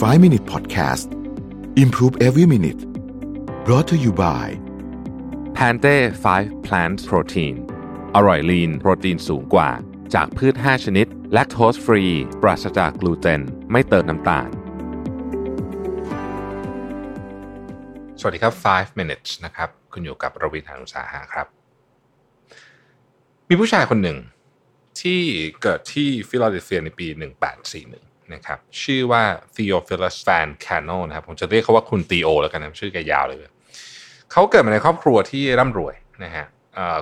5 Minute Podcast Improve Every Minute brought to you by แพนเต้5 plant protein อร่อยลีนโปรตีนสูงกว่า จากพืช 5 ชนิด แลคโตสฟรี ปราศจากกลูเตน ไม่เติมน้ำตาล สวัสดีครับ 5 minutes นะครับ คุณอยู่กับรวิทยานุสาหะครับ มีผู้ชายคนหนึ่งที่เกิดที่ฟิลาเดลเฟียในปี 1841 นะครับชื่อว่า Theophilus Van Cano นะครับผมจะเรียกเขาว่าคุณตีโอแล้วกันนะชื่อแกยาวเลยเขาเกิดมาในครอบครัวที่ร่ำรวยนะฮะ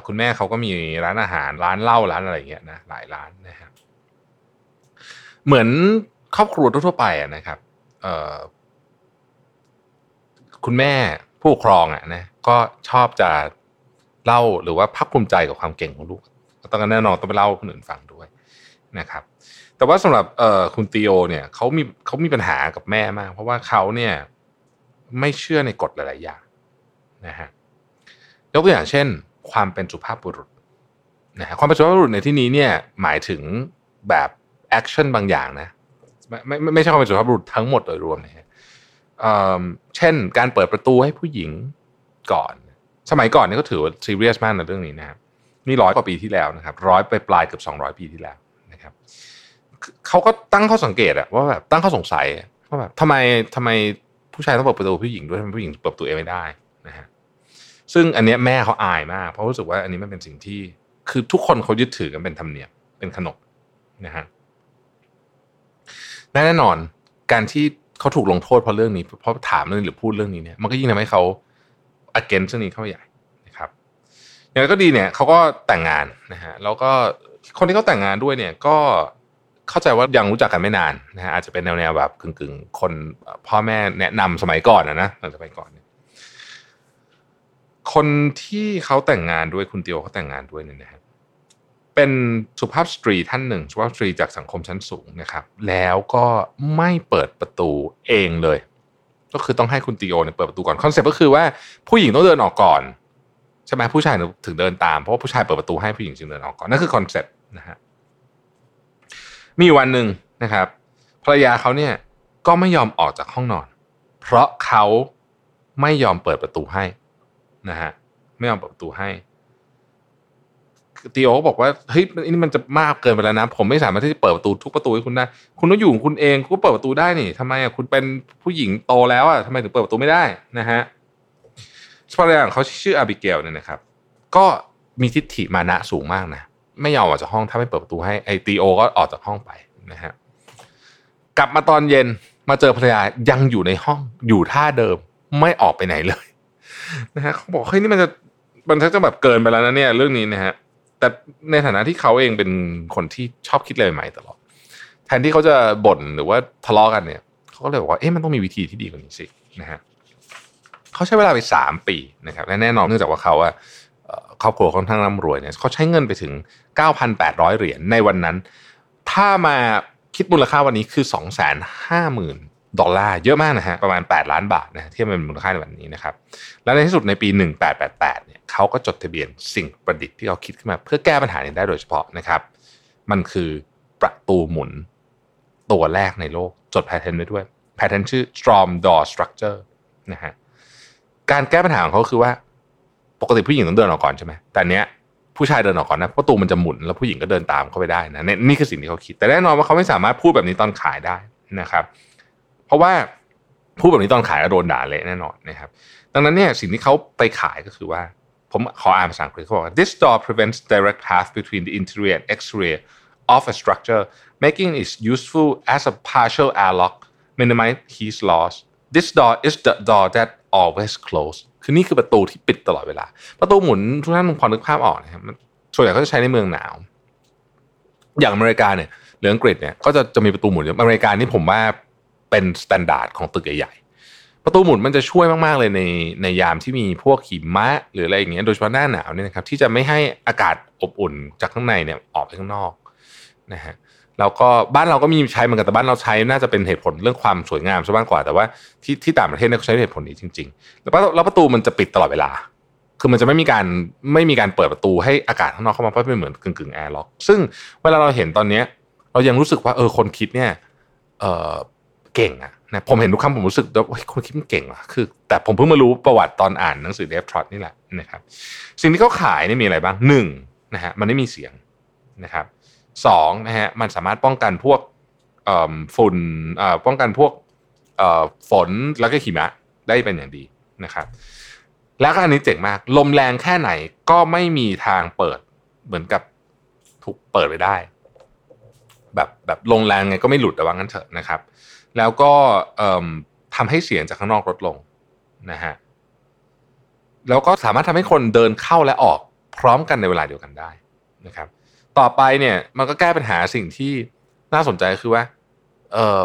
คุณแม่เขาก็มีร้านอาหารร้านเหล้าร้านอะไรอย่างเงี้ยนะหลายร้านนะฮะเหมือนครอบครัวทั่วไปนะครับคุณแม่ผู้ปกครองอะนะก็ชอบจะเล่าหรือว่าภาคภูมิใจกับความเก่งของลูกต้องกันแน่นอนต้องไปเล่าคนอื่นฟังด้วย นะครับ แต่ว่าสำหรับเอ่อคุณตีโอเนี่ยเขามีเขามีปัญหากับแม่มาก เพราะว่าเขาเนี่ยไม่เชื่อในกฎหลาย ๆ อย่างนะฮะยกตัวอย่างเช่น ความเป็นสุภาพบุรุษนะฮะความเป็นสุภาพบุรุษในที่นี้เนี่ยหมายถึงแบบ action บางอย่างนะไม่ไม่ไม่ใช่ความเป็นสุภาพบุรุษทั้งหมดโดยรวมนะฮะเอ่อเช่น การเปิดประตูให้ผู้หญิงก่อน สมัยก่อนเนี่ยก็ถือว่าซีเรียสมากในเรื่องนี้นะครับนี่ร้อยกว่าปีที่แล้วนะครับร้อยไปปลายเกือบสองร้อยปีที่แล้ว นะครับเขาก็ตั้งข้อสังเกตอะว่าแบบตั้งข้อสงสัยว่าแบบทำไมทำไมผู้ชายต้องเปิดประตูผู้หญิงด้วยทำไมผู้หญิงเปิดประตูเองไม่ได้นะฮะซึ่งอันเนี้ยแม่เขาอายมาก เพราะรู้สึกว่าอันนี้มันเป็นสิ่งที่คือทุกคนเขายึดถือกันเป็นธรรมเนียมเป็นขนบนะฮะและแน่นอนการที่เขาถูกลงโทษเพราะเรื่องนี้เพราะถามเรื่องนี้หรือพูดเรื่องนี้เนี่ยมันก็ยิ่งทำให้เขา against เรื่องนี้เข้าใหญ่นะครับอย่างไรก็ดีเนี่ยเขาก็แต่งงานนะฮะแล้วก็ คนที่เขาแต่งงานด้วยเนี่ยก็เข้าใจว่ายังรู้จักกันไม่นานนะฮะอาจจะเป็นแนวแนวแบบกึ่งๆคนพ่อแม่แนะนำสมัยก่อนนะนะหลังจากไปก่อนเนี่ยคนที่เขาแต่งงานด้วยคุณเตียวเขาแต่งงานด้วยเนี่ยนะฮะเป็นสุภาพสตรีท่านหนึ่งสุภาพสตรีจากสังคมชั้นสูงนะครับ แล้วก็ไม่เปิดประตูเองเลย ก็คือต้องให้คุณตีโอเนี่ยเปิดประตูก่อนคอนเซ็ปต์ก็คือว่าผู้หญิงต้องเดินออกก่อน ใช่ไหมผู้ชายถึงเดินตามเพราะว่าผู้ชายเปิดประตูให้ผู้หญิงจึงเดินออกก่อนนั่นคือคอนเซ็ปต์นะฮะมีวันหนึ่งนะครับภรรยาเขาเนี่ยก็ไม่ยอมออกจากห้องนอน เพราะเขาไม่ยอมเปิดประตูให้นะฮะไม่ยอมเปิดประตูให้ตีโอก็บอกว่าเฮ้ยนี่มันจะมากเกินไปแล้วนะ ผมไม่สามารถที่จะเปิดประตูทุกประตูให้คุณได้ คุณต้องอยู่ของคุณเองคุณก็เปิดประตูได้นี่ทำไมอะคุณเป็นผู้หญิงโตแล้วอะทำไมถึงเปิดประตูไม่ได้นะฮะ ภรรยาของเขาชื่ออาบิเกลเนี่ยนะครับ ก็มีทิฏฐิมานะสูงมากนะไม่ยอมออกจากห้องถ้าไม่เปิดประตูให้ไอตีโอ ก็ออกจากห้องไปนะฮะกลับมาตอนเย็นมาเจอภรรยายังอยู่ในห้องอยู่ท่าเดิมไม่ออกไปไหนเลยนะฮะเขาบอกเฮ้ยนี่มันจะมันจะแบบเกินไปแล้วนะเนี่ยเรื่องนี้นะฮะแต่ในฐานะที่เขาเองเป็นคนที่ชอบคิดอะไรใหม่ตลอดแทนที่เขาจะบ่นหรือว่าทะเลาะกันเนี่ยเขาก็เลยบอกว่าเอ๊ะมันต้องมีวิธีที่ดีกว่านี้สินะฮะ เขาใช้เวลาไปสามปีนะครับและแน่นอนเนื่องจากว่าเขาอะครอบครัวค่อนข้างร่ำรวยเนี่ยเขาใช้เงินไปถึง 9,800 เหรียญในวันนั้น ถ้ามาคิดมูลค่าวันนี้คือ 250,000 ดอลลาร์เยอะมากนะฮะประมาณ 8 ล้านบาทนะที่เป็นมูลค่าในวันนี้นะครับและในที่สุดในปี 1888เนี่ยเขาก็จดทะเบียนสิ่งประดิษฐ์ที่เขาคิดขึ้นมา เพื่อแก้ปัญหานี้ได้โดยเฉพาะนะครับมันคือประตูหมุนตัวแรกในโลกจดแพทเทนไว้ด้วยแพทเทนชื่อ Storm Door Structure นะฮะ การแก้ปัญหาของเขาคือว่า ปกติผู้หญิงต้องเดินออกก่อนใช่ไหมแต่เนี้ยผู้ชายเดินออกก่อนนะประตูมันจะหมุนแล้วผู้หญิงก็เดินตามเข้าไปได้นะนี่คือสิ่งที่เขาคิด แต่แน่นอนว่าเขาไม่สามารถพูดแบบนี้ตอนขายได้นะครับ เพราะว่าพูดแบบนี้ตอนขายก็โดนด่าเละแน่นอนนะครับ ดังนั้นเนี่ยสิ่งที่เขาไปขายก็คือว่า ผมขออ่านภาษาอังกฤษเขาบอกว่า this door prevents direct path between the interior and exterior of a structure making it useful as a partial airlock minimize heat loss this door is the door that always close คือนี่คือประตูที่ปิดตลอดเวลา ประตูหมุนทุกท่านพอนึกภาพออกนะครับส่วนใหญ่เขาจะใช้ในเมืองหนาว อย่างอเมริกาเนี่ยหรืออังกฤษเนี่ยก็จะจะมีประตูหมุนอเมริกานี่ผมว่าเป็น standard ของตึกใหญ่ๆประตูหมุนมันจะช่วยมากๆเลยในในยามที่มีพวกหิมะหรืออะไรอย่างเงี้ยโดยเฉพาะหน้าหนาวเนี่ยนะครับที่จะไม่ให้อากาศอบอุ่นจากข้างในเนี่ยออกไปข้างนอก นะฮะแล้วก็บ้านเราก็มีใช้เหมือนกันแต่บ้านเราใช้น่าจะเป็นเหตุผลเรื่องความสวยงามซะมากกว่าแต่ว่าที่ที่ต่างประเทศเนี่ยเขาใช้เหตุผลนี้จริง ๆ แล้วแล้วประตูมันจะปิดตลอดเวลา คือมันจะไม่มีการไม่มีการเปิดประตูให้อากาศข้างนอกเข้ามาเพราะเป็นเหมือนกึ่งกึ่ง airlock ซึ่งเวลาเราเห็นตอนเนี้ยเรายังรู้สึกว่าเออคนคิดเนี่ยเออเก่งอะนะผมเห็นทุกคำผมรู้สึกว่าคนคิดมันเก่งว่ะคือ แต่ผมเพิ่งมารู้ประวัติตอนอ่านหนังสือ Dave Trott นี่แหละนะครับสิ่งที่เขาขายนี่มีอะไรบ้างหนึ่งนะฮะมันไม่มีเสียงนะครับ สองนะฮะมันสามารถป้องกันพวกฝุ่นป้องกันพวกฝนแล้วก็หิมะได้เป็นอย่างดีนะครับ แล้วก็อันนี้เจ๋งมาก ลมแรงแค่ไหนก็ไม่มีทางเปิดเหมือนกับถูกเปิดไปได้ แบบแบบลงแรงไงก็ไม่หลุดแต่ว่างั้นเถอะนะครับ แล้วก็ทำให้เสียงจากข้างนอกลดลงนะฮะแล้วก็สามารถทำให้คนเดินเข้าและออกพร้อมกันในเวลาเดียวกันได้นะครับ ต่อไปเนี่ย มันก็แก้ปัญหาสิ่งที่น่าสนใจคือว่า เออ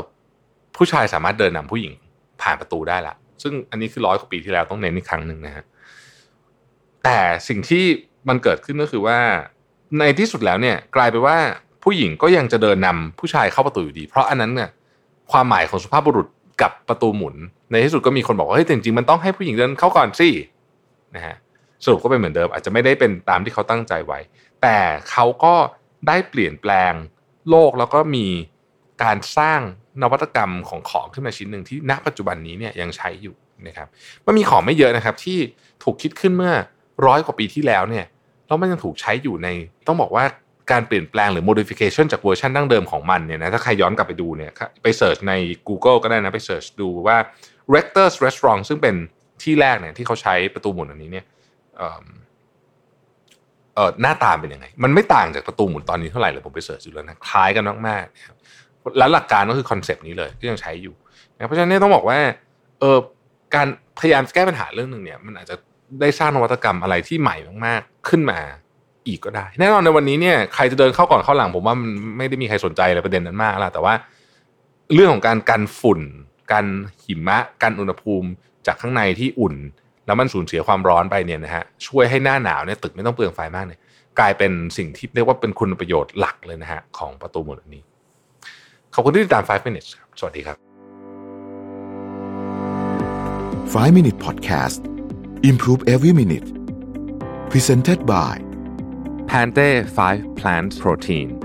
ผู้ชายสามารถเดินนำผู้หญิงผ่านประตูได้ละ ซึ่งอันนี้คือร้อยกว่าปีที่แล้วต้องเน้นอีกครั้งหนึ่งนะฮะแต่สิ่งที่มันเกิดขึ้นก็คือว่า ในที่สุดแล้วเนี่ย กลายไปว่าผู้หญิงก็ยังจะเดินนำผู้ชายเข้าประตูอยู่ดี เพราะอันนั้นเนี่ยความหมายของสุภาพบุรุษกับประตูหมุน ในที่สุดก็มีคนบอกว่าเฮ้ยจริงๆมันต้องให้ผู้หญิงเดินเข้าก่อนสินะฮะ สรุปก็เป็นเหมือนเดิม อาจจะไม่ได้เป็นตามที่เขาตั้งใจไว้ แต่เขาก็ได้เปลี่ยนแปลงโลกแล้วก็มีการสร้างนวัตกรรมของของขึ้นมาชิ้นหนึ่งที่ณปัจจุบันนี้เนี่ยยังใช้อยู่นะครับมันมีของไม่เยอะนะครับที่ถูกคิดขึ้นเมื่อร้อยกว่าปีที่แล้วเนี่ยแล้วมันยังถูกใช้อยู่ใน ต้องบอกว่าการเปลี่ยนแปลงหรือ modification จากเวอร์ชันดั้งเดิมของมันเนี่ยนะถ้าใครย้อนกลับไปดูเนี่ยไปเสิร์ชใน Google ก็ได้นะไปเสิร์ชดูว่า Rector's Restaurant ซึ่งเป็นที่แรกเนี่ยที่เขาใช้ประตูหมุนอันนี้เนี่ย เออหน้าตาเป็นยังไง มันไม่ต่างจากประตูหมุนตอนนี้เท่าไหร่เลยผมไป search ดูแล้วนะคล้ายกันมากๆแล้วหลักการก็คือ concept นี้เลยที่ยังใช้อยู่นะเพราะฉะนั้นต้องบอกว่าเออการพยายามแก้ปัญหาเรื่องหนึ่งเนี่ย มันอาจจะได้สร้างนวัตกรรมอะไรที่ใหม่มากๆ ขึ้นมาอีกก็ได้ แน่นอนในวันนี้เนี่ยใครจะเดินเข้าก่อนเข้าหลัง ผมว่ามันไม่ได้มีใครสนใจอะไรประเด็นนั้นมากแล้วแต่ว่า เรื่องของการกันฝุ่น กันหิมะกันอุณหภูมิจากข้างในที่อุ่น แล้วมันสูญเสียความร้อนไปเนี่ยนะฮะช่วยให้หน้าหนาวเนี่ยตึกไม่ต้องเปลืองไฟมากเนี่ยกลายเป็นสิ่งที่เรียกว่าเป็นคุณประโยชน์หลักเลยนะฮะของประตูหมดนี้ ขอบคุณที่ติดตาม 5 minutes ครับ สวัสดีครับ 5 minute podcast improve every minute presented by Pante 5 plant protein